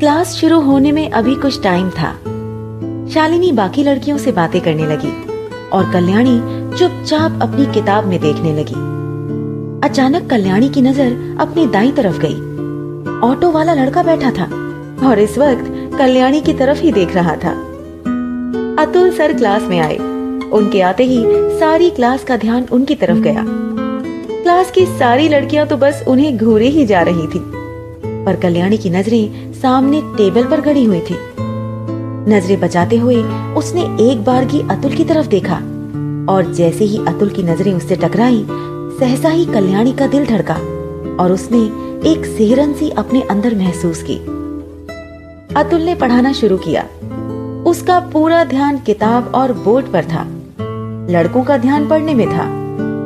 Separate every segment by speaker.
Speaker 1: Class शुरू होने में अभी कुछ टाइम था। शालिनी बाकी लड़कियों से बातें करने लगी और कल्याणी चुपचाप अपनी किताब में देखने लगी। अचानक कल्याणी की नज़र अपनी दाई तरफ़ गई। ऑटो वाला लड़का बैठा था और इस वक्त कल्याणी की तरफ़ ही देख रहा था। अतुल सर क्लास में आए। उनके आते ही सारी क्लास का ध्यान उनकी तरफ़ गया। क्लास की सारी लड़कियाँ तो बस उन्हें घूरे ही जा रही थी। पर कल्याणी की नज़रें सामने टेबल पर गड़ी हुई थी। नज़रें बचाते हुए उसने एक बार की अतुल की तरफ़ देखा और जैसे ही अतुल की नज़रें उससे टकराई, सहसा ही कल्याणी का दिल धड़का और उसने एक सिहरन सी अपने अंदर महसूस की। अतुल ने पढ़ाना शुरू किया। उसका पूरा ध्यान किताब और बोर्ड पर था। लड़कों का ध्यान पढ़ने में था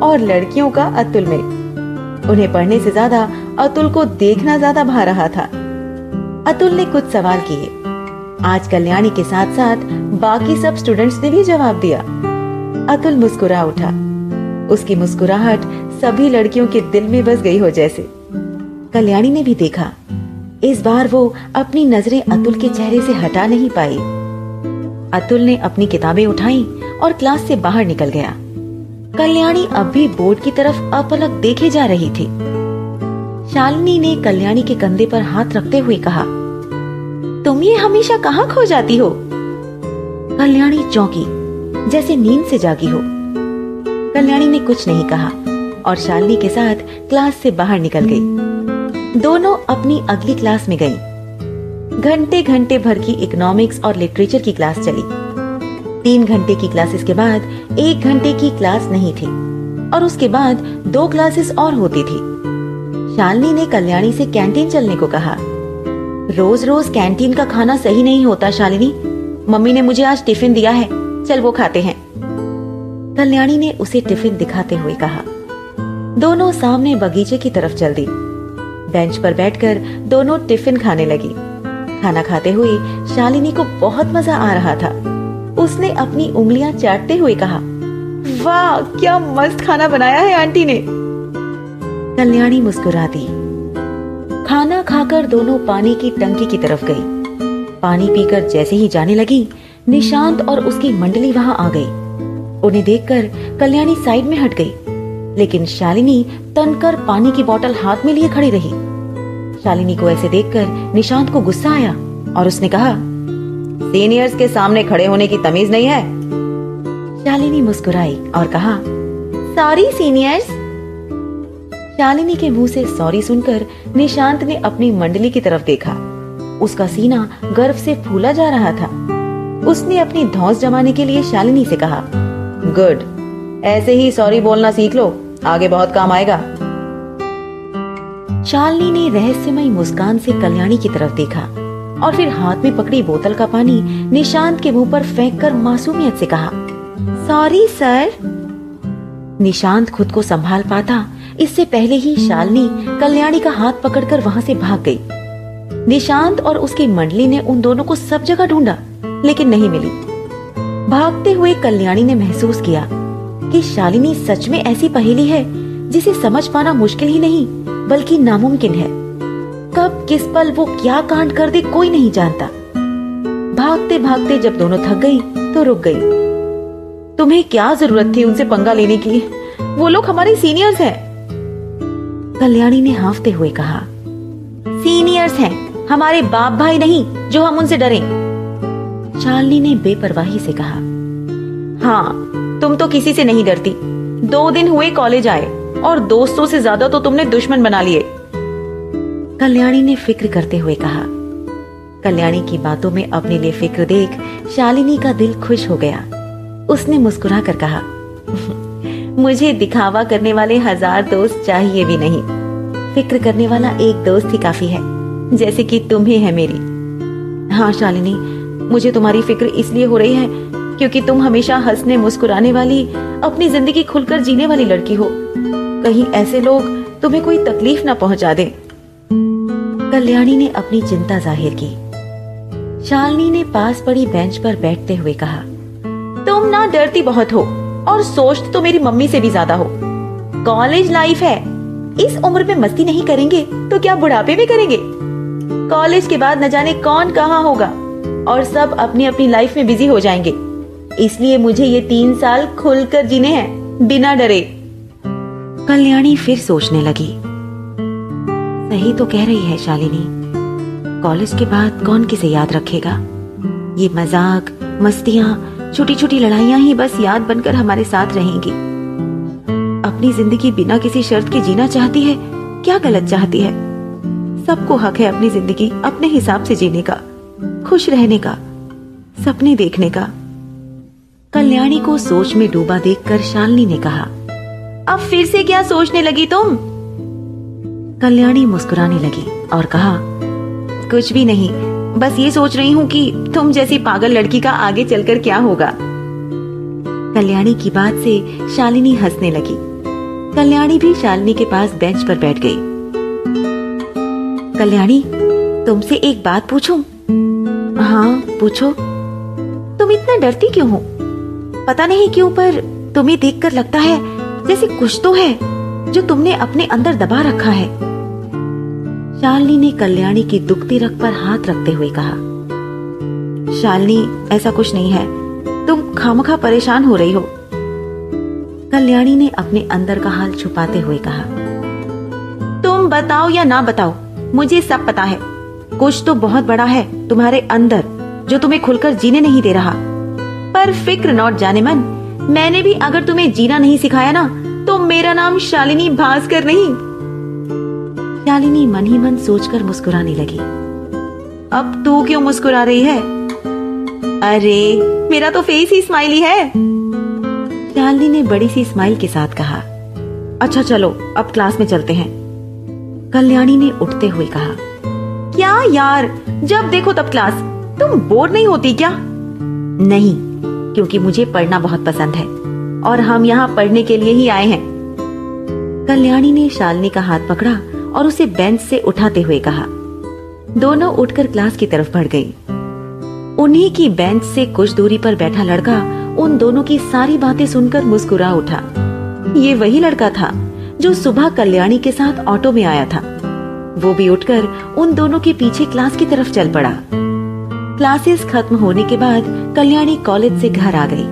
Speaker 1: और लड़कियों का अतुल में। उन्हें पढ़ने से ज़्यादा अतुल को देखना ज़्यादा भा रहा था। अतुल ने कुछ सवाल किए। आज कल्याणी के साथ साथ बाकी सब स्टूडेंट्स ने भी जवाब दिया। अतुल मुस्कुरा उठा। उसकी मुस्कुराहट सभी लड़कियों के दिल में बस गई हो जैसे। कल्याणी ने भी देखा। इस बार वो अपनी नज़रें अतुल के चेहरे से हटा नहीं पाई। अतुल ने अपनी किताबें उठाई और क्लास से बाहर निकल गया। कल्याणी अब भी बोर्ड की तरफ़ अपलक देखे जा रही थी। शालिनी ने कल्याणी के कंधे पर हाथ रखते हुए कहा, तुम ये हमेशा कहाँ खो जाती हो? कल्याणी चौंकी, जैसे नींद से जागी हो। कल्याणी ने कुछ नहीं कहा और शालिनी के साथ क्लास से बाहर निकल गई। दोनों अपनी अगली क्लास में गईं। घंटे घंटे भर की इकोनॉमिक्स और लिटरेचर की क्लास चली। तीन घंटे की क्लासेस के बाद एक घंटे की क्लास नहीं थी और उसके बाद दो क्लासेस और होती थी। शालिनी ने कल्याणी से कैंटीन चलने को कहा। रोज रोज कैंटीन का खाना सही नहीं होता, शालिनी। मम्मी ने मुझे आज टिफ़िन दिया है। चल, वो खाते हैं। कल्याणी ने उसे टिफ़िन दिखाते हुए कहा। दोनों सामने बगीचे की तरफ़ चल दी बेंच पर बैठकर दोनों टिफ़िन खाने लगी। खाना खाते हुए शालिनी को बहुत मज़ा आ रहा था। उसने अपनी उंगलियाँ चाटते हुए कहा, वाह, क्या मस्त खाना बनाया है आंटी ने! कल्याणी मुस्कुरा दी खाना खाकर दोनों पानी की टंकी की तरफ़ गई। पानी पीकर जैसे ही जाने लगी, निशांत और उसकी मंडली वहाँ आ गई। उन्हें देखकर कल्याणी साइड में हट गई। लेकिन शालिनी तनकर पानी की बोतल हाथ में लिए खड़ी रही। शालिनी को ऐसे देखकर निशांत को गुस्सा आया और उसने कहा सीनियर्स के सामने खड़े होने की तमीज नहीं है? शालिनी मुस्कुराई और कहा सॉरी सीनियर्स शालिनी के मुँह से सॉरी सुनकर निशांत ने अपनी मंडली की तरफ़ देखा। उसका सीना गर्व से फूला जा रहा था। उसने अपनी धौस जमाने के लिए शालिनी से कहा, गुड, ऐसे ही सॉरी बोलना सीख लो, आगे बहुत काम आएगा। शालिनी ने रहस्यमयी मुस्कान से कल्याणी की तरफ़ देखा और फिर हाथ में पकड़ी बोतल का पानी निशांत के मुँह पर फेंक कर मासूमियत से कहा, सॉरी, सर। निशांत खुद को संभाल पाता इससे पहले ही शालिनी कल्याणी का हाथ पकड़कर वहाँ से भाग गई। निशांत और उसकी मंडली ने उन दोनों को सब जगह ढूंढा, लेकिन नहीं मिली। भागते हुए कल्याणी ने महसूस किया कि शालिनी सच में ऐसी पहेली है, जिसे समझ पाना मुश्किल ही नहीं, बल्कि नामुमकिन है। कब, किस पल, वो क्या कांड कर दे कोई नहीं जानता। भागते भागते जब दोनों थक गई तो रुक गई। तुम्हें क्या ज़रूरत थी उनसे पंगा लेने की वो लोग हमारे सीनियर्स हैं। कल्याणी ने हाफते हुए कहा, सीनियर्स हैं, हमारे बाप भाई नहीं, जो हम उनसे डरें। शालिनी ने बेपरवाही से कहा हाँ तुम तो किसी से नहीं डरती। दो दिन हुए कॉलेज आए, और दोस्तों से ज़्यादा तो तुमने दुश्मन बना लिए। कल्याणी ने फ़िक्र करते हुए कहा, कल्याणी की बातों में अपने लिए फ़िक्र देख शालिनी का दिल खुश हो गया। उसने मुस्कुरा कर कहा, मुझे दिखावा करने वाले हज़ार दोस्त चाहिए भी नहीं। फ़िक्र करने वाला एक दोस्त ही काफ़ी है, जैसे कि तुम ही है मेरी। हाँ शालिनी, मुझे तुम्हारी फ़िक्र इसलिए हो रही है क्योंकि तुम हमेशा हंसने, मुस्कुराने वाली, अपनी ज़िंदगी खुलकर जीने वाली लड़की हो। कहीं ऐसे लोग तुम्हें कोई तकलीफ़ ना पहुँचा दे। कल्याणी ने अपनी चिंता ज़ाहिर की। शालिनी ने पास पड़ी बेंच पर बैठते हुए कहा, तुम ना डरती बहुत हो और सोच तो मेरी मम्मी से भी ज़्यादा हो। कॉलेज लाइफ है इस उम्र में मस्ती नहीं करेंगे तो क्या बुढ़ापे में करेंगे? कॉलेज के बाद न जाने कौन कहाँ होगा, और सब अपनी अपनी लाइफ में बिज़ी हो जाएँगे। इसलिए मुझे ये तीन साल खुलकर जीने हैं, बिना डरे। कल्याणी फिर सोचने लगी। सही तो कह रही है शालिनी, कॉलेज के बाद कौन किसे याद रखेगा? ये मज़ाक, मस्तियाँ छोटी छोटी लड़ाइयाँ ही बस याद बनकर हमारे साथ रहेंगी। अपनी ज़िंदगी बिना किसी शर्त के जीना चाहती है? क्या गलत चाहती है? सबको हक है अपनी ज़िंदगी अपने हिसाब से जीने का, खुश रहने का, सपने देखने का। कल्याणी को सोच में डूबा देखकर शालिनी ने कहा, अब फिर से क्या सोचने लगी तुम? कल्याणी मुस्कुराने लगी और कहा, कुछ भी नहीं, बस ये सोच रही हूँ कि तुम जैसी पागल लड़की का आगे चलकर क्या होगा? कल्याणी की बात से शालिनी हंसने लगी। कल्याणी भी शालिनी के पास बेंच पर बैठ गई। कल्याणी, तुमसे एक बात पूछूँ? हाँ पूछो। तुम इतना डरती क्यों हो? पता नहीं क्यों, पर तुम्हें देखकर लगता है जैसे कुछ तो है जो तुमने अपने अंदर दबा रखा है। शालिनी ने कल्याणी की दुखती रख पर हाथ रखते हुए कहा, शालिनी, ऐसा कुछ नहीं है। तुम खामखा परेशान हो रही हो। कल्याणी ने अपने अंदर का हाल छुपाते हुए कहा, तुम बताओ या ना बताओ, मुझे सब पता है। कुछ तो बहुत बड़ा है तुम्हारे अंदर, जो तुम्हें खुलकर जीने नहीं दे रहा। पर फ़िक्र नॉट जाने मन, मैंने भी अगर तुम्हें जीना नहीं सिखाया ना तो मेरा नाम शालिनी भास्कर नहीं शालिनी मन ही मन सोचकर मुस्कुराने लगी। अब तू क्यों मुस्कुरा रही है? अरे, मेरा तो फेस ही स्माइली है। शालिनी ने बड़ी सी स्माइल के साथ कहा अच्छा चलो, अब क्लास में चलते हैं। कल्याणी ने उठते हुए कहा, क्या यार, जब देखो तब क्लास, तुम बोर नहीं होती क्या? नहीं, क्योंकि मुझे पढ़ना बहुत पसंद है, और हम यहाँ पढ़ने के लिए ही आए हैं। कल्याणी ने शालिनी का हाथ पकड़ा और उसे बेंच से उठाते हुए कहा। दोनों उठकर क्लास की तरफ़ बढ़ गई। उन्हीं की बेंच से कुछ दूरी पर बैठा लड़का उन दोनों की सारी बातें सुनकर मुस्कुरा उठा। ये वही लड़का था जो सुबह कल्याणी के साथ ऑटो में आया था। वो भी उठकर उन दोनों के पीछे क्लास की तरफ़ चल पड़ा। क्लासेस खत्म होने के बाद कल्याणी कॉलेज से घर आ गई।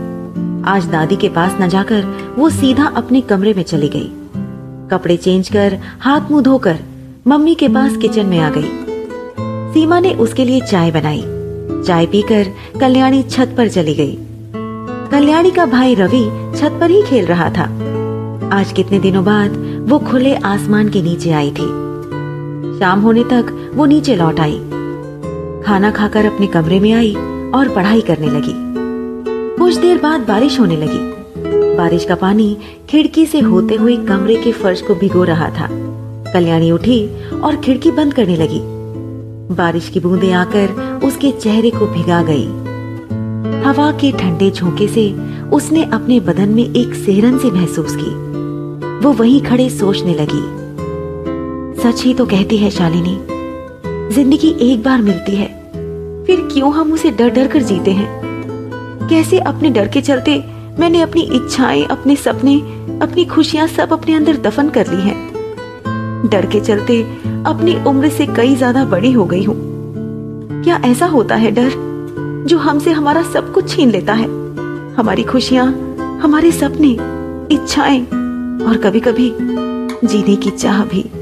Speaker 1: आज दादी के पास न जाकर वो सीधा अपने कमरे में चली गई। कपड़े चेंज कर हाथ मुँह धोकर मम्मी के पास किचन में आ गई। सीमा ने उसके लिए चाय बनाई। चाय पीकर कल्याणी छत पर चली गई। कल्याणी का भाई रवि छत पर ही खेल रहा था। आज कितने दिनों बाद वो खुले आसमान के नीचे आई थी। शाम होने तक वो नीचे लौट आई। खाना खाकर अपने कमरे में आई और पढ़ाई करने लगी। कुछ देर बाद बारिश होने लगी। बारिश का पानी खिड़की से होते हुए कमरे के फर्श को भिगो रहा था। कल्याणी उठी और खिड़की बंद करने लगी। बारिश की बूंदें आकर उसके चेहरे को भिगा गई। हवा के ठंडे झोंके से उसने अपने बदन में एक सेहरन से महसूस की। वो वहीं खड़े सोचने लगी। सच ही तो कहती है शालिनी, ज़िंदगी एक बार मिलती है, फिर क्यों हम उसे डर डर कर जीते हैं? कैसे अपने डर के चलते मैंने अपनी इच्छाएँ, अपने सपने, अपनी खुशियाँ सब अपने अंदर दफन कर ली हैं? डर के चलते अपनी उम्र से कई ज़्यादा बड़ी हो गई हूँ। क्या ऐसा होता है डर? जो हमसे हमारा सब कुछ छीन लेता है। हमारी खुशियाँ, हमारे सपने, इच्छाएँ और कभी कभी जीने की चाह भी।